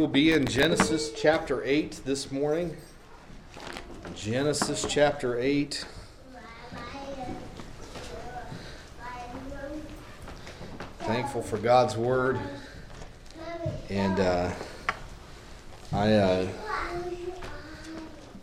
We'll be in Genesis chapter 8 this morning. Genesis chapter 8. Thankful for God's word. And uh, I, uh,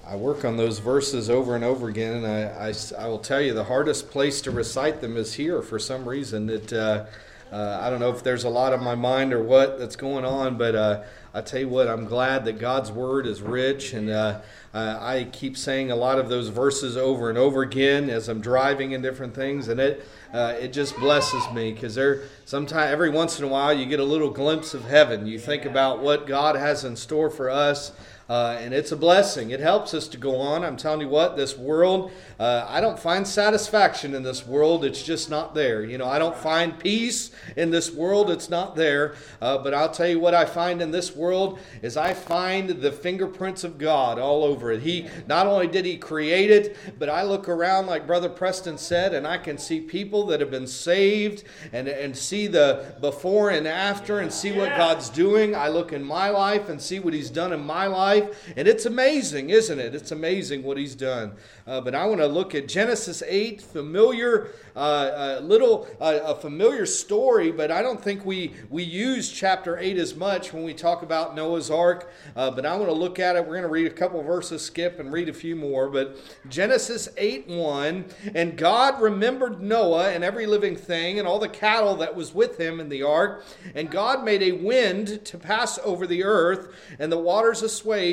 I work on those verses over and over again, and I, I, I, will tell you the hardest place to recite them is here for some reason. It, uh, uh, I don't know if there's a lot of my mind or what that's going on, but uh, I tell you what, I'm glad that God's word is rich, and uh, I keep saying a lot of those verses over and over again as I'm driving and different things, and it uh, it just blesses me because there sometimes every once in a while you get a little glimpse of heaven. You think about what God has in store for us. Uh, and it's a blessing. It helps us to go on. I'm telling you what, this world, uh, I don't find satisfaction in this world. It's just not there. You know, I don't find peace in this world. It's not there. Uh, but I'll tell you what I find in this world is I find the fingerprints of God all over it. He not only did He create it, but I look around, like Brother Preston said, and I can see people that have been saved and, and see the before and after and see what God's doing. I look in my life and see what He's done in my life life. And it's amazing, isn't it? It's amazing what he's done. Uh, but I want to look at Genesis 8, familiar, uh, uh, little, uh, a familiar story, but I don't think we, we use chapter 8 as much when we talk about Noah's Ark. Uh, but I want to look at it. We're going to read a couple verses, skip, and read a few more. But Genesis 8 1, and God remembered Noah and every living thing and all the cattle that was with him in the ark. And God made a wind to pass over the earth, and the waters assuaged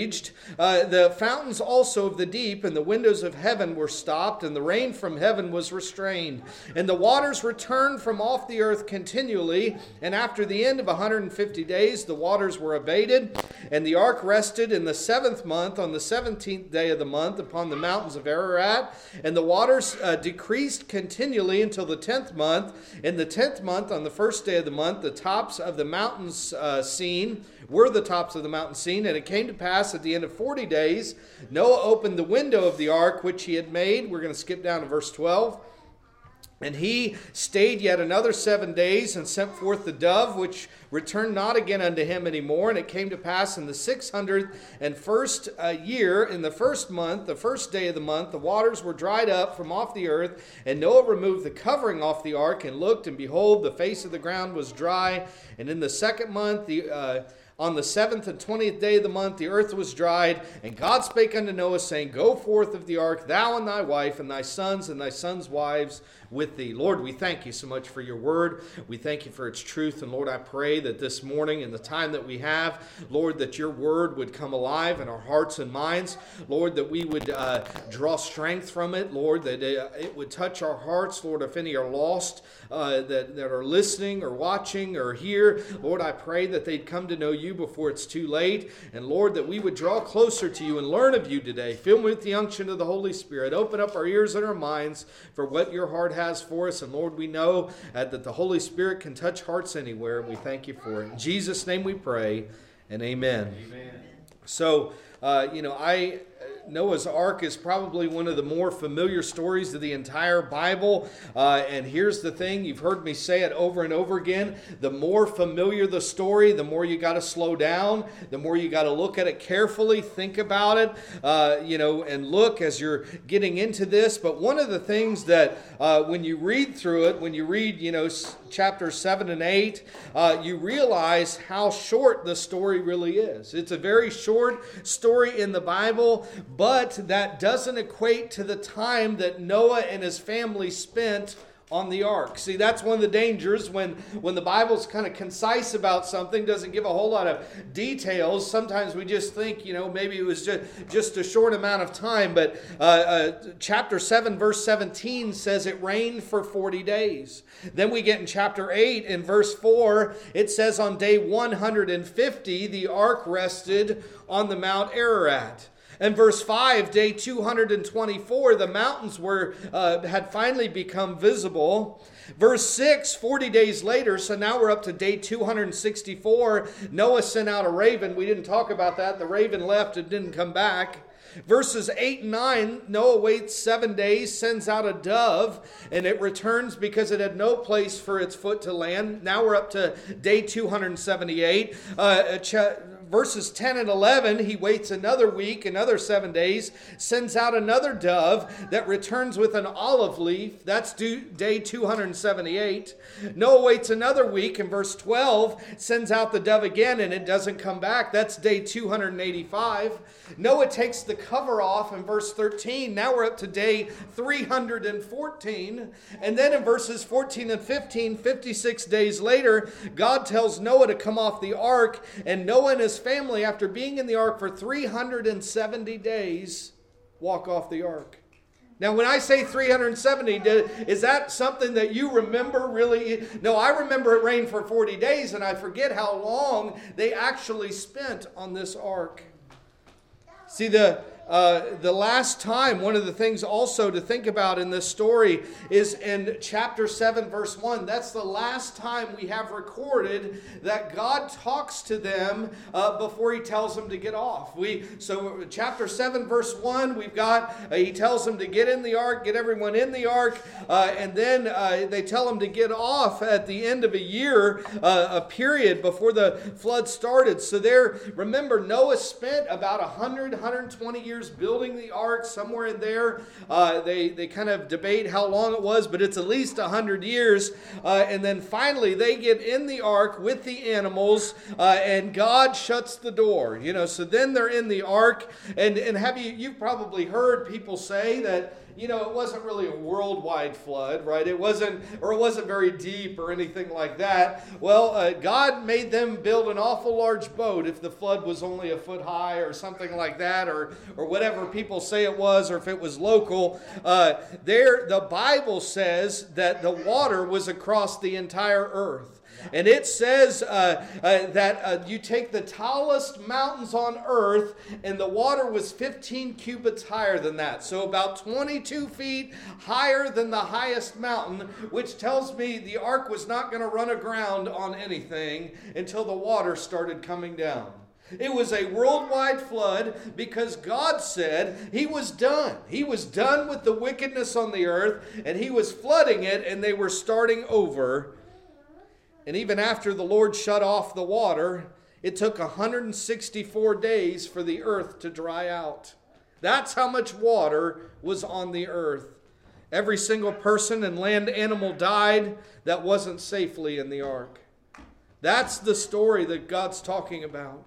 uh, the fountains also of the deep and the windows of heaven were stopped, and the rain from heaven was restrained. And the waters returned from off the earth continually. And after the end of 150 days, the waters were abated. And the ark rested in the seventh month, on the 17th day of the month, upon the mountains of Ararat. And the waters uh, decreased continually until the 10th month. In the 10th month, on the first day of the month, the tops of the mountains uh, seen were the tops of the mountain seen. And it came to pass at the end of 40 days, Noah opened the window of the ark which he had made. We're going to skip down to verse 12. And he stayed yet another seven days and sent forth the dove, which returned not again unto him any more. And it came to pass in the six hundredth and first uh, year, in the first month, the first day of the month, the waters were dried up from off the earth. And Noah removed the covering off the ark and looked, and behold, the face of the ground was dry. And in the second month, the uh, on the seventh and twentieth day of the month, the earth was dried, and God spake unto Noah, saying, Go forth of the ark, thou and thy wife, and thy sons and thy sons' wives with thee. Lord, we thank you so much for your word. We thank you for its truth. And Lord, I pray that this morning, in the time that we have, Lord, that your word would come alive in our hearts and minds. Lord, that we would uh, draw strength from it. Lord, that uh, it would touch our hearts. Lord, if any are lost, uh, that, that are listening or watching or here, Lord, I pray that they'd come to know you before it's too late. And Lord, that we would draw closer to you and learn of you today. Fill me with the unction of the Holy Spirit. Open up our ears and our minds for what your heart has has for us. And Lord, we know uh, that the Holy Spirit can touch hearts anywhere. And we thank you for it. In Jesus' name we pray, and amen. Amen. So, uh, you know, I Noah's Ark is probably one of the more familiar stories of the entire Bible. Uh, and here's the thing you've heard me say it over and over again. The more familiar the story, the more you got to slow down, the more you got to look at it carefully, think about it, uh, you know, and look as you're getting into this. But one of the things that uh, when you read through it, when you read, you know, chapters 7 and 8, uh, you realize how short the story really is. It's a very short story in the Bible, but that doesn't equate to the time that Noah and his family spent on the ark. See, that's one of the dangers when, when the Bible's kind of concise about something, doesn't give a whole lot of details. Sometimes we just think, you know, maybe it was just, just a short amount of time. But uh, uh, chapter 7, verse 17 says it rained for 40 days. Then we get in chapter 8, in verse 4, it says on day 150, the ark rested on the Mount Ararat. And verse 5, day 224, the mountains were uh, had finally become visible. Verse 6, 40 days later, so now we're up to day 264. Noah sent out a raven. We didn't talk about that. The raven left and didn't come back. Verses 8 and 9 Noah waits seven days, sends out a dove, and it returns because it had no place for its foot to land. Now we're up to day 278. Uh, verses 10 and 11, he waits another week, another seven days, sends out another dove that returns with an olive leaf. That's due, day 278. Noah waits another week in verse 12, sends out the dove again, and it doesn't come back. That's day 285. Noah takes the cover off in verse 13. Now we're up to day 314. And then in verses 14 and 15, 56 days later, God tells Noah to come off the ark, and Noah and his family, after being in the ark for 370 days, walk off the ark. Now, when I say 370, is that something that you remember really? No, I remember it rained for 40 days, and I forget how long they actually spent on this ark. See, the uh, the last time, one of the things also to think about in this story is in chapter 7, verse 1. That's the last time we have recorded that God talks to them uh, before he tells them to get off. We So, chapter 7, verse 1, we've got, uh, he tells them to get in the ark, get everyone in the ark, uh, and then uh, they tell them to get off at the end of a year, a period before the flood started. So, there, remember, Noah spent about 100, 120 years years building the ark, somewhere in there. Uh, they, they kind of debate how long it was, but it's at least 100 years. Uh, and then finally, they get in the ark with the animals, uh, and God shuts the door. You know, so then they're in the ark. And, and have you, you've probably heard people say that you know, it wasn't really a worldwide flood, right? It wasn't, or it wasn't very deep or anything like that. Well, uh, God made them build an awful large boat if the flood was only a foot high or something like that, or, or whatever people say it was, or if it was local. Uh, there, the Bible says that the water was across the entire earth. And it says uh, uh, that uh, you take the tallest mountains on earth, and the water was 15 cubits higher than that. So about 22 feet higher than the highest mountain, which tells me the ark was not going to run aground on anything until the water started coming down. It was a worldwide flood because God said He was done. He was done with the wickedness on the earth and He was flooding it, and they were starting over and even after the Lord shut off the water, it took 164 days for the earth to dry out. That's how much water was on the earth. Every single person and land animal died that wasn't safely in the ark. That's the story that God's talking about.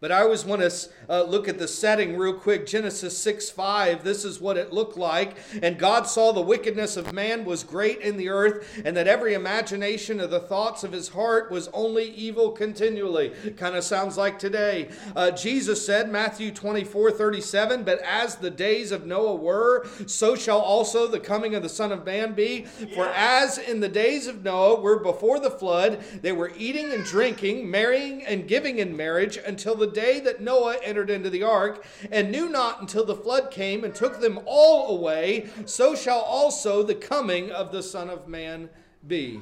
But I always want to uh, look at the setting real quick. Genesis 6 5, this is what it looked like. And God saw the wickedness of man was great in the earth, and that every imagination of the thoughts of his heart was only evil continually. Kind of sounds like today. Uh, Jesus said, Matthew 24 37, But as the days of Noah were, so shall also the coming of the Son of Man be. For as in the days of Noah were before the flood, they were eating and drinking, marrying and giving in marriage until the day that Noah entered into the ark, and knew not until the flood came and took them all away, so shall also the coming of the Son of Man be.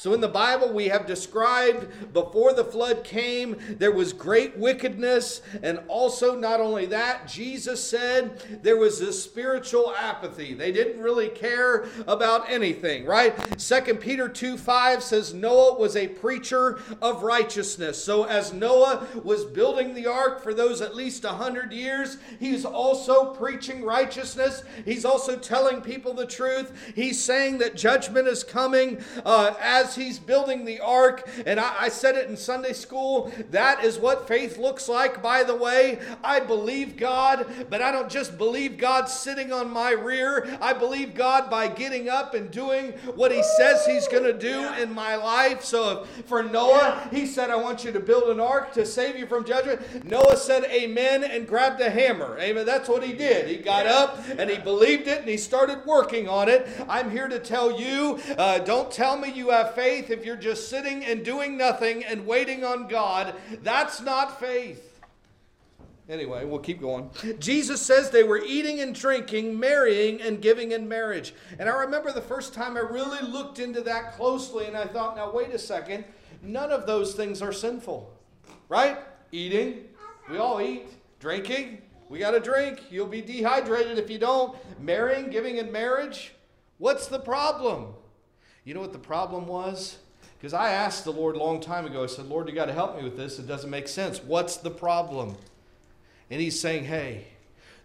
So in the Bible, we have described before the flood came, there was great wickedness. And also, not only that, Jesus said there was a spiritual apathy. They didn't really care about anything, right? Second Peter 2 5 says Noah was a preacher of righteousness. So as Noah was building the ark for those at least 100 years, he's also preaching righteousness. He's also telling people the truth. He's saying that judgment is coming uh, as as he's building the ark, and I, I said it in Sunday school, that is what faith looks like, by the way. I believe God, but I don't just believe God sitting on my rear. I believe God by getting up and doing what he says he's going to do in my life. So for Noah, he said, I want you to build an ark to save you from judgment. Noah said, Amen, and grabbed a hammer. Amen. That's what he did. He got up and he believed it and he started working on it. I'm here to tell you uh, don't tell me you have faith if you're just sitting and doing nothing and waiting on God. That's not faith. Anyway, we'll keep going. Jesus says they were eating and drinking, marrying and giving in marriage. And I remember the first time I really looked into that closely and I thought, now wait a second, none of those things are sinful. Right? Eating, we all eat. Drinking, we got to drink. You'll be dehydrated if you don't. Marrying, giving in marriage, what's the problem? You know what the problem was? Because I asked the Lord a long time ago, I said, Lord, you got to help me with this. It doesn't make sense. What's the problem? And He's saying, hey,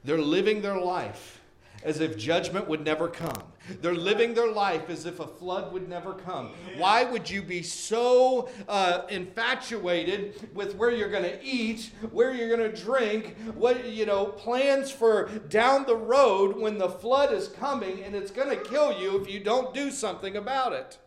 they're living their life as if judgment would never come. They're living their life as if a flood would never come. Why would you be so uh, infatuated with where you're going to eat, where you're going to drink, what you know, plans for down the road when the flood is coming and it's going to kill you if you don't do something about it?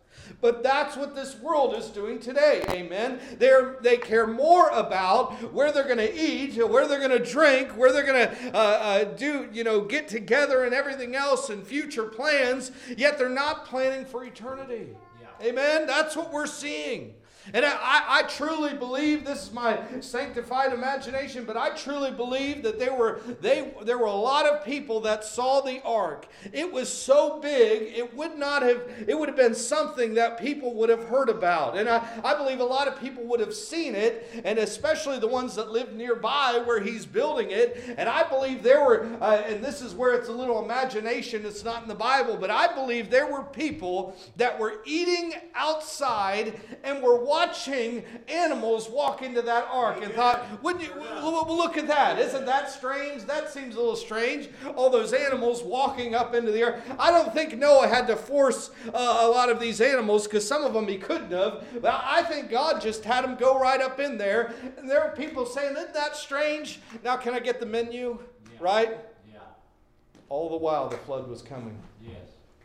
But that's what this world is doing today. Amen. They're, they care more about where they're going to eat, where they're going to drink, where they're going to uh, uh, do, you know, get together and everything else and future plans, yet they're not planning for eternity. Yeah. Amen. That's what we're seeing. And I, I, truly believe this is my sanctified imagination, but I truly believe that there were they there were a lot of people that saw the ark. It was so big, it would not have it would have been something that people would have heard about. And I, I believe a lot of people would have seen it, and especially the ones that lived nearby where he's building it. And I believe there were, uh, and this is where it's a little imagination, it's not in the Bible, but I believe there were people that were eating outside and were watching watching animals walk into that ark and thought, wouldn't you look at that? Isn't that strange? That seems a little strange. All those animals walking up into the ark. I don't think Noah had to force uh, a lot of these animals because some of them he couldn't have. But I think God just had them go right up in there. And there are people saying, isn't that strange? Now, can I get the menu? Yeah. Right? Yeah. All the while the flood was coming. Yes.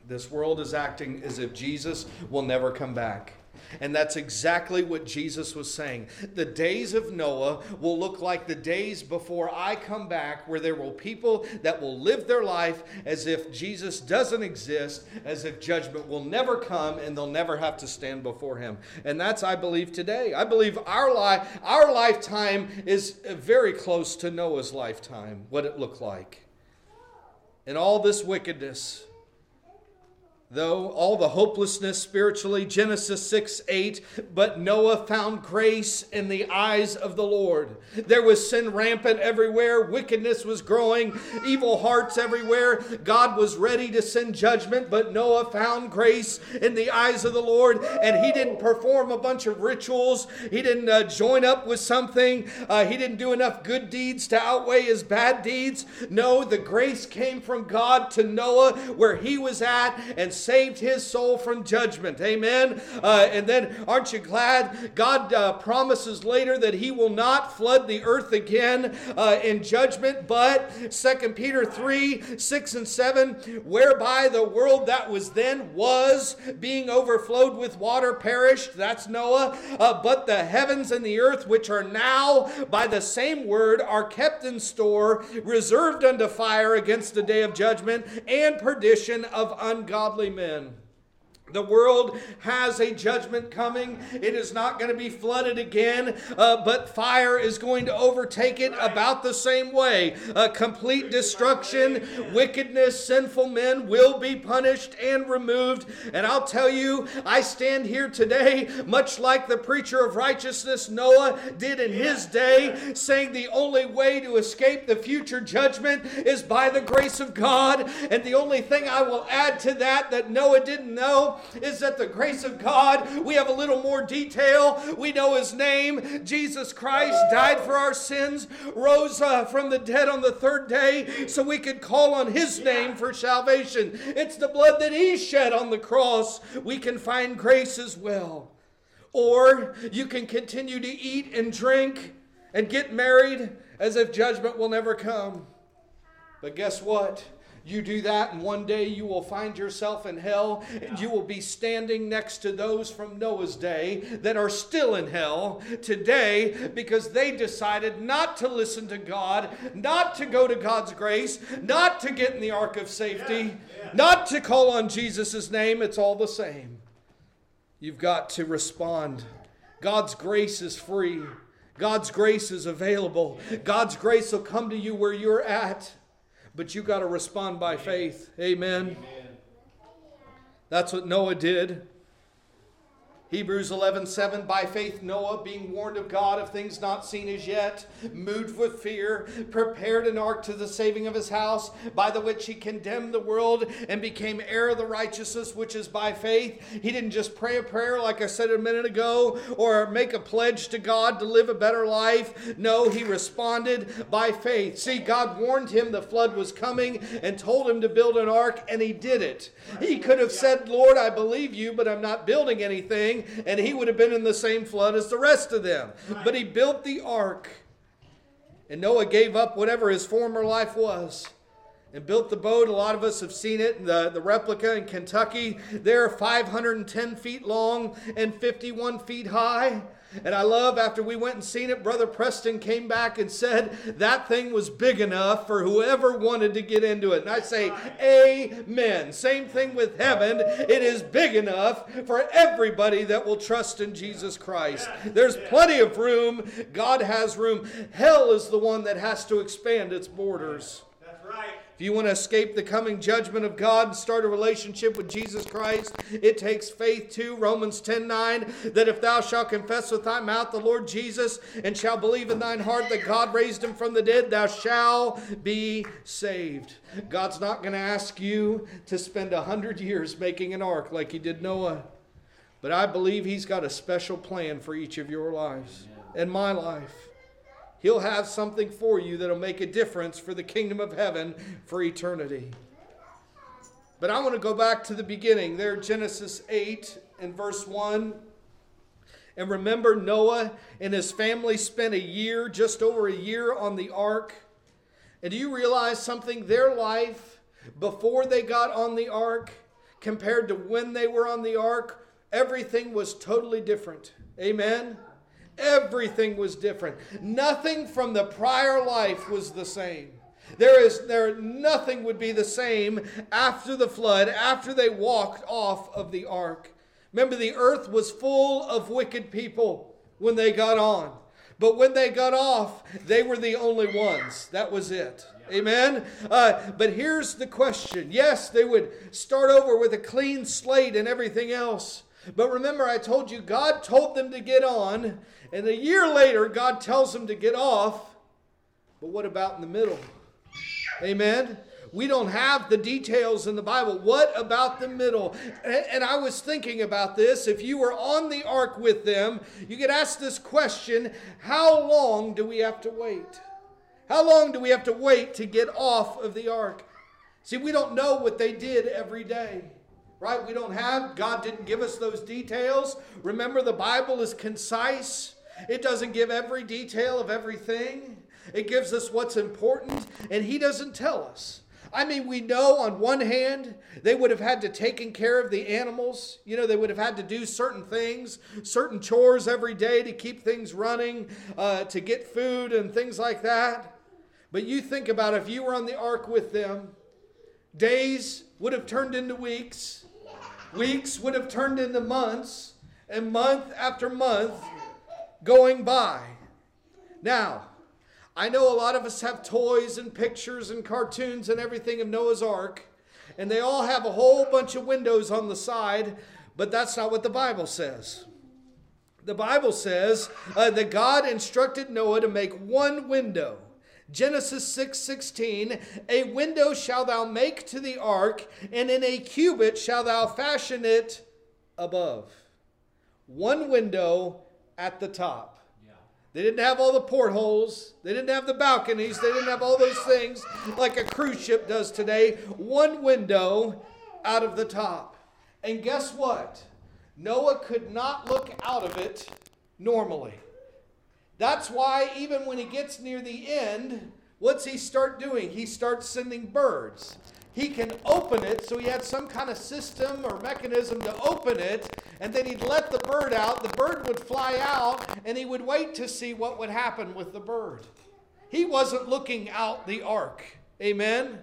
This world is acting as if Jesus will never come back. And that's exactly what Jesus was saying. The days of Noah will look like the days before I come back, where there will people that will live their life as if Jesus doesn't exist, as if judgment will never come and they'll never have to stand before him. And that's I believe today. I believe our life our lifetime is very close to Noah's lifetime, what it looked like. And all this wickedness though all the hopelessness spiritually genesis 6 8 but noah found grace in the eyes of the lord. There was sin rampant everywhere wickedness was growing evil hearts everywhere. God was ready to send judgment but noah found grace in the eyes of the lord and he didn't perform a bunch of rituals. He didn't uh, join up with something. Uh, he didn't do enough good deeds to outweigh his bad deeds. No the grace came from god to noah where he was at and saved his soul from judgment. Amen. Uh, and then, aren't you glad? God uh, promises later that he will not flood the earth again uh, in judgment, but 2 Peter 3 6 and 7, whereby the world that was then was being overflowed with water perished. That's Noah. Uh, but the heavens and the earth, which are now by the same word, are kept in store, reserved unto fire against the day of judgment and perdition of ungodly men. The world has a judgment coming. It is not going to be flooded again, uh, but fire is going to overtake it about the same way. Uh, complete destruction, wickedness, sinful men will be punished and removed. And I'll tell you, I stand here today, much like the preacher of righteousness Noah did in his day, saying the only way to escape the future judgment is by the grace of God. And the only thing I will add to that that Noah didn't know is that the grace of God, we have a little more detail. We know his name. Jesus Christ died for our sins, rose uh, from the dead on the third day, so we could call on his name for salvation. It's the blood that he shed on the cross. We can find grace as well. Or you can continue to eat and drink and get married as if judgment will never come. But guess what? You do that, and one day you will find yourself in hell, and you will be standing next to those from Noah's day that are still in hell today because they decided not to listen to God, not to go to God's grace, not to get in the ark of safety, not to call on Jesus' name. It's all the same. You've got to respond. God's grace is free. God's grace is available. God's grace will come to you where you're at but you got to respond by faith. Amen. Amen. That's what Noah did. Hebrews 11, 7, by faith Noah, being warned of God of things not seen as yet, moved with fear, prepared an ark to the saving of his house, by the which he condemned the world and became heir of the righteousness which is by faith. He didn't just pray a prayer, like I said a minute ago, or make a pledge to God to live a better life. No, he responded by faith. See, God warned him the flood was coming and told him to build an ark, and he did it. He could have said, Lord, I believe you, but I'm not building anything and he would have been in the same flood as the rest of them. But he built the ark, and Noah gave up whatever his former life was and built the boat. A lot of us have seen it, the, the replica in Kentucky. They're 510 feet long and 51 feet high. And I love after we went and seen it, Brother Preston came back and said that thing was big enough for whoever wanted to get into it. And I say, Amen. Same thing with heaven. It is big enough for everybody that will trust in Jesus Christ. There's plenty of room. God has room. Hell is the one that has to expand its borders. You want to escape the coming judgment of God and start a relationship with Jesus Christ, it takes faith too. Romans 10 9, that if thou shalt confess with thy mouth the Lord Jesus and shalt believe in thine heart that God raised him from the dead, thou shalt be saved. God's not going to ask you to spend a hundred years making an ark like he did Noah. But I believe he's got a special plan for each of your lives and my life. He'll have something for you that'll make a difference for the kingdom of heaven for eternity. But I want to go back to the beginning there, Genesis 8 and verse 1. And remember, Noah and his family spent a year, just over a year, on the ark. And do you realize something? Their life before they got on the ark compared to when they were on the ark, everything was totally different. Amen? Everything was different. Nothing from the prior life was the same. There is there nothing would be the same after the flood, after they walked off of the ark. Remember the earth was full of wicked people when they got on. But when they got off, they were the only ones. That was it. Amen. Uh, but here's the question. Yes, they would start over with a clean slate and everything else. But remember, I told you God told them to get on, and a year later, God tells them to get off. But what about in the middle? Amen. We don't have the details in the Bible. What about the middle? And I was thinking about this. If you were on the ark with them, you could ask this question How long do we have to wait? How long do we have to wait to get off of the ark? See, we don't know what they did every day right? We don't have, God didn't give us those details. Remember, the Bible is concise, it doesn't give every detail of everything, it gives us what's important, and He doesn't tell us. I mean, we know on one hand, they would have had to taken care of the animals. You know, they would have had to do certain things, certain chores every day to keep things running, uh, to get food and things like that. But you think about if you were on the ark with them, days would have turned into weeks, Weeks would have turned into months, and month after month going by. Now, I know a lot of us have toys and pictures and cartoons and everything of Noah's Ark, and they all have a whole bunch of windows on the side, but that's not what the Bible says. The Bible says uh, that God instructed Noah to make one window Genesis 6 a window shall thou make to the ark, and in a cubit shall thou fashion it above. One window at the top. They didn't have all the portholes. They didn't have the balconies. They didn't have all those things like a cruise ship does today. One window out of the top. And guess what? Noah could not look out of it normally. That's why, even when he gets near the end, what's he start doing? He starts sending birds. He can open it, so he had some kind of system or mechanism to open it, and then he'd let the bird out. The bird would fly out, and he would wait to see what would happen with the bird. He wasn't looking out the ark. Amen?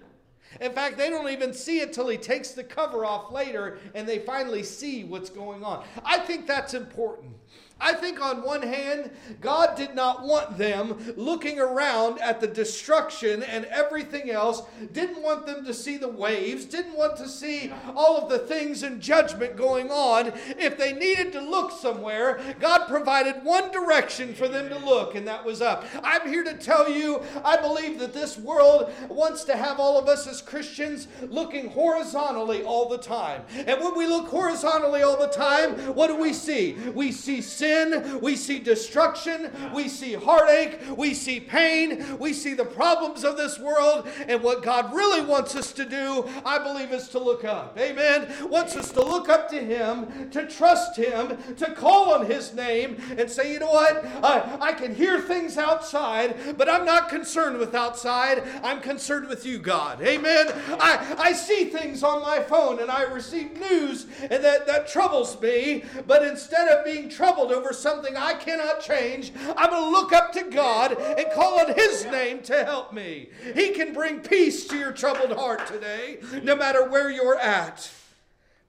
In fact, they don't even see it till he takes the cover off later and they finally see what's going on. I think that's important. I think on one hand, God did not want them looking around at the destruction and everything else, didn't want them to see the waves, didn't want to see all of the things in judgment going on. If they needed to look somewhere, God provided one direction for them to look, and that was up. I'm here to tell you, I believe that this world wants to have all of us as Christians looking horizontally all the time. And when we look horizontally all the time, what do we see? We see sin sin, we see destruction, we see heartache, we see pain, we see the problems of this world. And what God really wants us to do, I believe, is to look up. Amen. Wants us to look up to Him, to trust Him, to call on His name, and say, you know what? I, I can hear things outside, but I'm not concerned with outside. I'm concerned with you, God. Amen. I, I see things on my phone and I receive news and that, that troubles me, but instead of being troubled over something I cannot change, I'm going to look up to God and call on His name to help me. He can bring peace to your troubled heart today, no matter where you're at.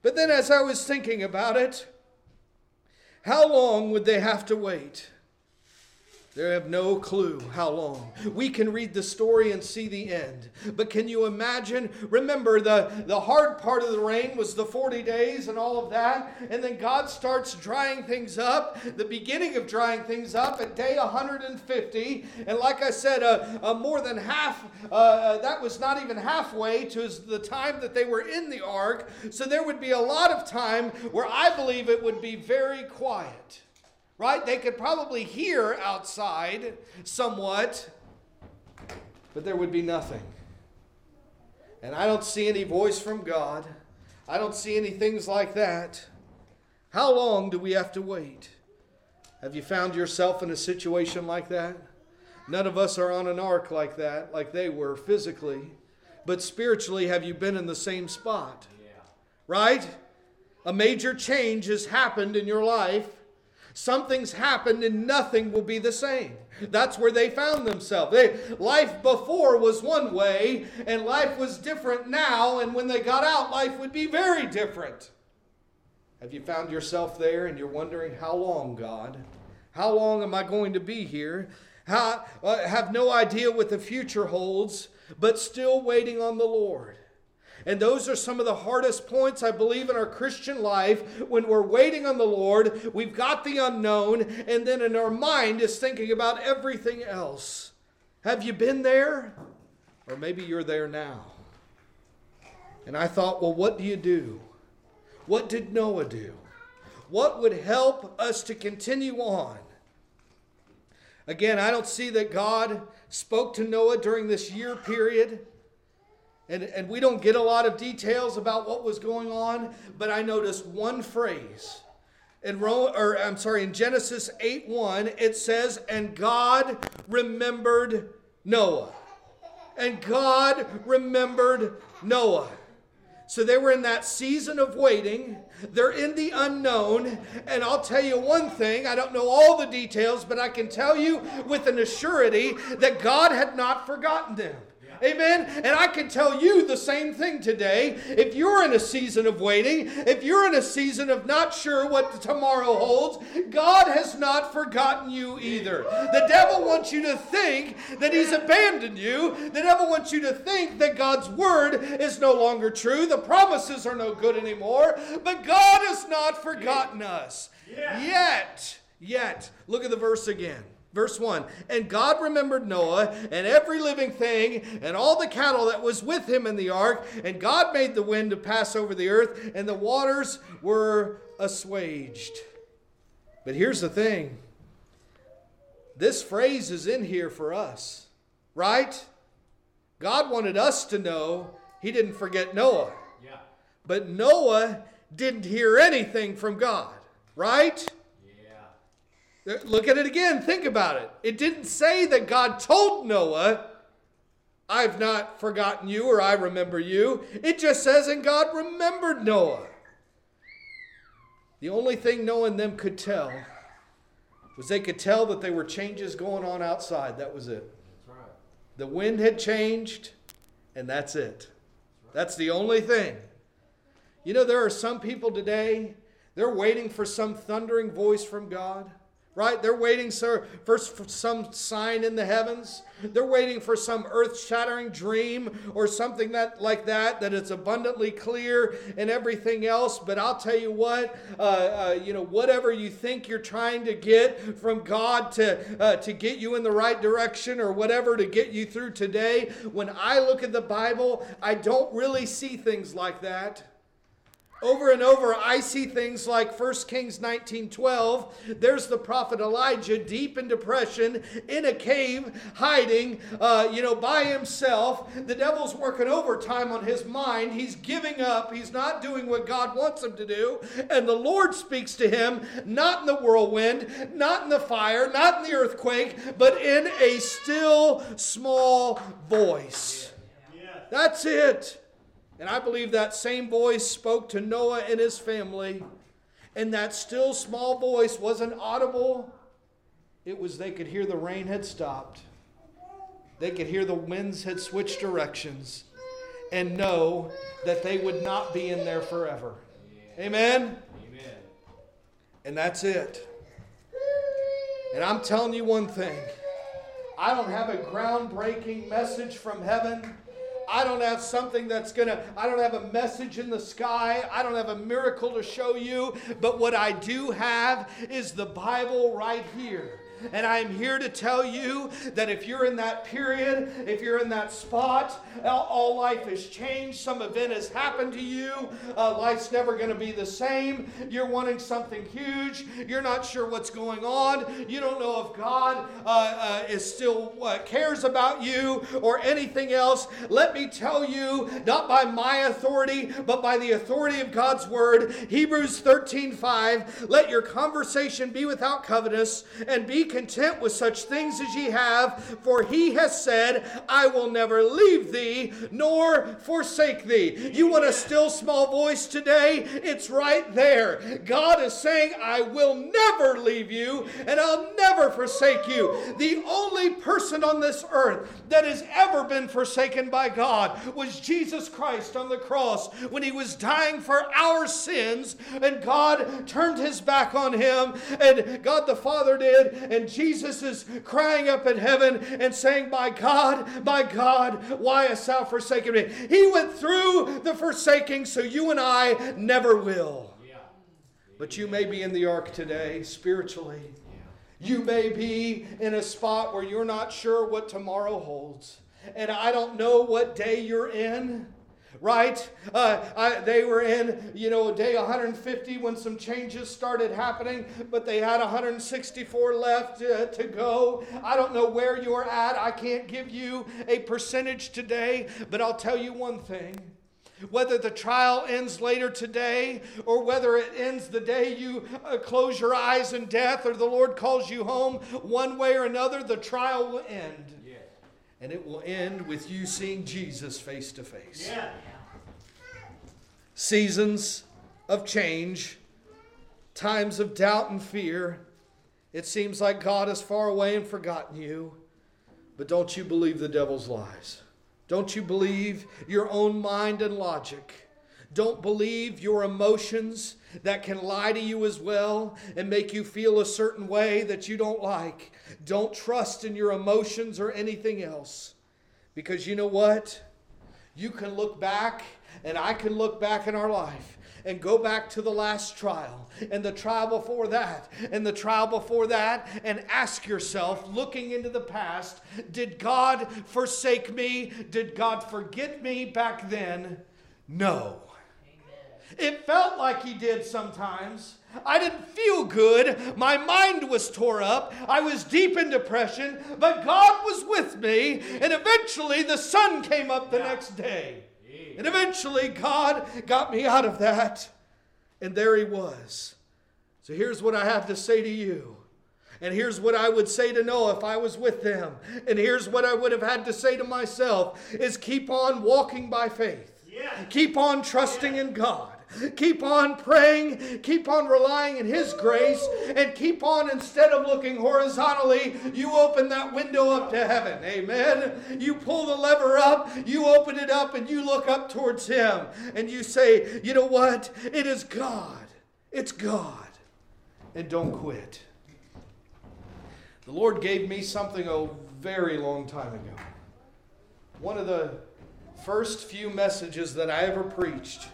But then, as I was thinking about it, how long would they have to wait? They have no clue how long. We can read the story and see the end. But can you imagine? Remember, the, the hard part of the rain was the 40 days and all of that. And then God starts drying things up, the beginning of drying things up at day 150. And like I said, uh, uh, more than half, uh, uh that was not even halfway to the time that they were in the ark. So there would be a lot of time where I believe it would be very quiet right? They could probably hear outside somewhat, but there would be nothing. And I don't see any voice from God. I don't see any things like that. How long do we have to wait? Have you found yourself in a situation like that? None of us are on an ark like that, like they were physically. But spiritually, have you been in the same spot? Yeah. Right? A major change has happened in your life Something's happened and nothing will be the same. That's where they found themselves. They, life before was one way and life was different now, and when they got out, life would be very different. Have you found yourself there and you're wondering, how long, God? How long am I going to be here? How, uh, have no idea what the future holds, but still waiting on the Lord. And those are some of the hardest points, I believe, in our Christian life when we're waiting on the Lord. We've got the unknown, and then in our mind is thinking about everything else. Have you been there? Or maybe you're there now. And I thought, well, what do you do? What did Noah do? What would help us to continue on? Again, I don't see that God spoke to Noah during this year period. And, and we don't get a lot of details about what was going on, but I noticed one phrase. In Rome, or I'm sorry, in Genesis 8 1, it says, And God remembered Noah. And God remembered Noah. So they were in that season of waiting. They're in the unknown. And I'll tell you one thing I don't know all the details, but I can tell you with an assurity that God had not forgotten them. Amen. And I can tell you the same thing today. If you're in a season of waiting, if you're in a season of not sure what tomorrow holds, God has not forgotten you either. The devil wants you to think that he's abandoned you. The devil wants you to think that God's word is no longer true. The promises are no good anymore. But God has not forgotten us. Yet. Yet. Look at the verse again. Verse 1 And God remembered Noah and every living thing and all the cattle that was with him in the ark. And God made the wind to pass over the earth, and the waters were assuaged. But here's the thing this phrase is in here for us, right? God wanted us to know he didn't forget Noah. Yeah. But Noah didn't hear anything from God, right? Look at it again. Think about it. It didn't say that God told Noah, I've not forgotten you or I remember you. It just says, and God remembered Noah. The only thing Noah and them could tell was they could tell that there were changes going on outside. That was it. That's right. The wind had changed, and that's it. That's, that's the only thing. You know, there are some people today, they're waiting for some thundering voice from God. Right? They're waiting for, for some sign in the heavens. They're waiting for some earth-shattering dream or something that like that that is abundantly clear and everything else. But I'll tell you what, uh, uh, you know, whatever you think you're trying to get from God to uh, to get you in the right direction or whatever to get you through today, when I look at the Bible, I don't really see things like that. Over and over, I see things like 1 Kings 19 12. There's the prophet Elijah deep in depression in a cave, hiding, uh, you know, by himself. The devil's working overtime on his mind. He's giving up. He's not doing what God wants him to do. And the Lord speaks to him, not in the whirlwind, not in the fire, not in the earthquake, but in a still small voice. That's it. And I believe that same voice spoke to Noah and his family. And that still small voice wasn't audible. It was they could hear the rain had stopped. They could hear the winds had switched directions and know that they would not be in there forever. Amen? Amen. And that's it. And I'm telling you one thing I don't have a groundbreaking message from heaven. I don't have something that's going to, I don't have a message in the sky. I don't have a miracle to show you. But what I do have is the Bible right here. And I'm here to tell you that if you're in that period, if you're in that spot, all life has changed. Some event has happened to you. Uh, life's never going to be the same. You're wanting something huge. You're not sure what's going on. You don't know if God uh, uh, is still uh, cares about you or anything else. Let me tell you, not by my authority, but by the authority of God's word. Hebrews 13 5. Let your conversation be without covetousness and be content with such things as ye have, for he has said, I will never leave thee nor forsake thee. You want a still small voice today? It's right there. God is saying, I will never leave you and I'll never forsake you. The only person on this earth that has ever been forsaken by God was Jesus Christ on the cross when he was dying for our sins and God turned his back on him and God the Father did and and Jesus is crying up in heaven and saying, My God, my God, why hast thou forsaken me? He went through the forsaking, so you and I never will. But you may be in the ark today, spiritually. You may be in a spot where you're not sure what tomorrow holds. And I don't know what day you're in right? Uh, I, they were in, you know, day 150 when some changes started happening, but they had 164 left uh, to go. I don't know where you're at. I can't give you a percentage today, but I'll tell you one thing. Whether the trial ends later today or whether it ends the day you uh, close your eyes in death or the Lord calls you home, one way or another, the trial will end and it will end with you seeing Jesus face to face. Seasons of change, times of doubt and fear. It seems like God is far away and forgotten you. But don't you believe the devil's lies. Don't you believe your own mind and logic. Don't believe your emotions that can lie to you as well and make you feel a certain way that you don't like. Don't trust in your emotions or anything else. Because you know what? You can look back, and I can look back in our life and go back to the last trial and the trial before that and the trial before that and ask yourself, looking into the past, did God forsake me? Did God forget me back then? No. It felt like he did sometimes. I didn't feel good. My mind was tore up. I was deep in depression, but God was with me. And eventually the sun came up the next day. And eventually God got me out of that. And there he was. So here's what I have to say to you. And here's what I would say to Noah if I was with them. And here's what I would have had to say to myself is keep on walking by faith. Yeah. Keep on trusting yeah. in God. Keep on praying, keep on relying in His grace, and keep on, instead of looking horizontally, you open that window up to heaven. Amen. You pull the lever up, you open it up, and you look up towards Him, and you say, You know what? It is God. It's God. And don't quit. The Lord gave me something a very long time ago. One of the first few messages that I ever preached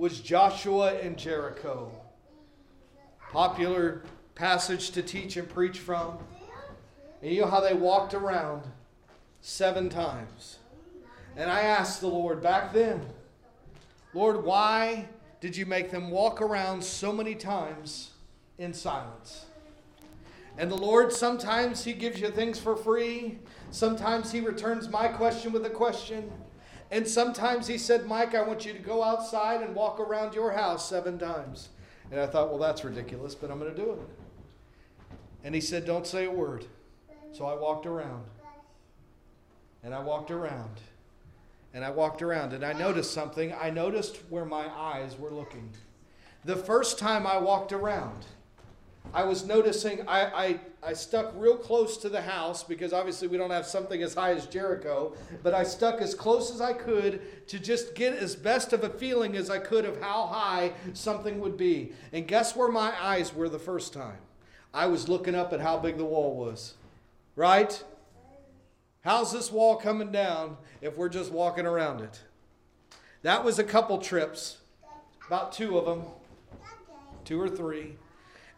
was Joshua and Jericho. Popular passage to teach and preach from. And you know how they walked around seven times. And I asked the Lord back then, Lord, why did you make them walk around so many times in silence? And the Lord, sometimes He gives you things for free. Sometimes He returns my question with a question. And sometimes He said, Mike, I want you to go outside and walk around your house seven times. And I thought, well, that's ridiculous, but I'm going to do it. And He said, don't say a word. So I walked around. And I walked around. And I walked around and I noticed something. I noticed where my eyes were looking. The first time I walked around, I was noticing I, I, I stuck real close to the house because obviously we don't have something as high as Jericho, but I stuck as close as I could to just get as best of a feeling as I could of how high something would be. And guess where my eyes were the first time? I was looking up at how big the wall was. Right? How's this wall coming down if we're just walking around it? That was a couple trips, about two of them, two or three.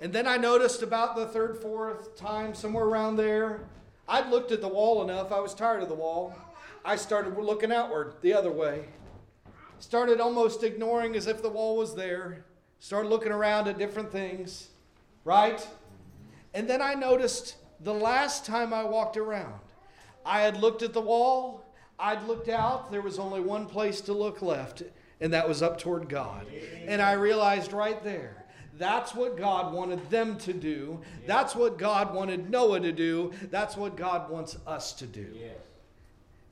And then I noticed about the third, fourth time, somewhere around there, I'd looked at the wall enough. I was tired of the wall. I started looking outward the other way. Started almost ignoring as if the wall was there. Started looking around at different things, right? And then I noticed the last time I walked around, I had looked at the wall, I'd looked out, there was only one place to look left, and that was up toward God. And I realized right there that's what God wanted them to do. That's what God wanted Noah to do. That's what God wants us to do.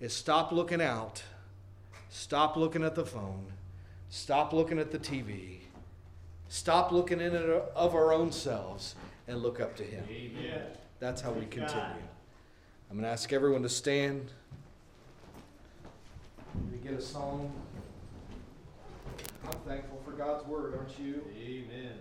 Is stop looking out. Stop looking at the phone. Stop looking at the TV. Stop looking in it of our own selves and look up to Him. Amen. That's how we continue. I'm going to ask everyone to stand. We get a song. I'm thankful for God's word, aren't you? Amen.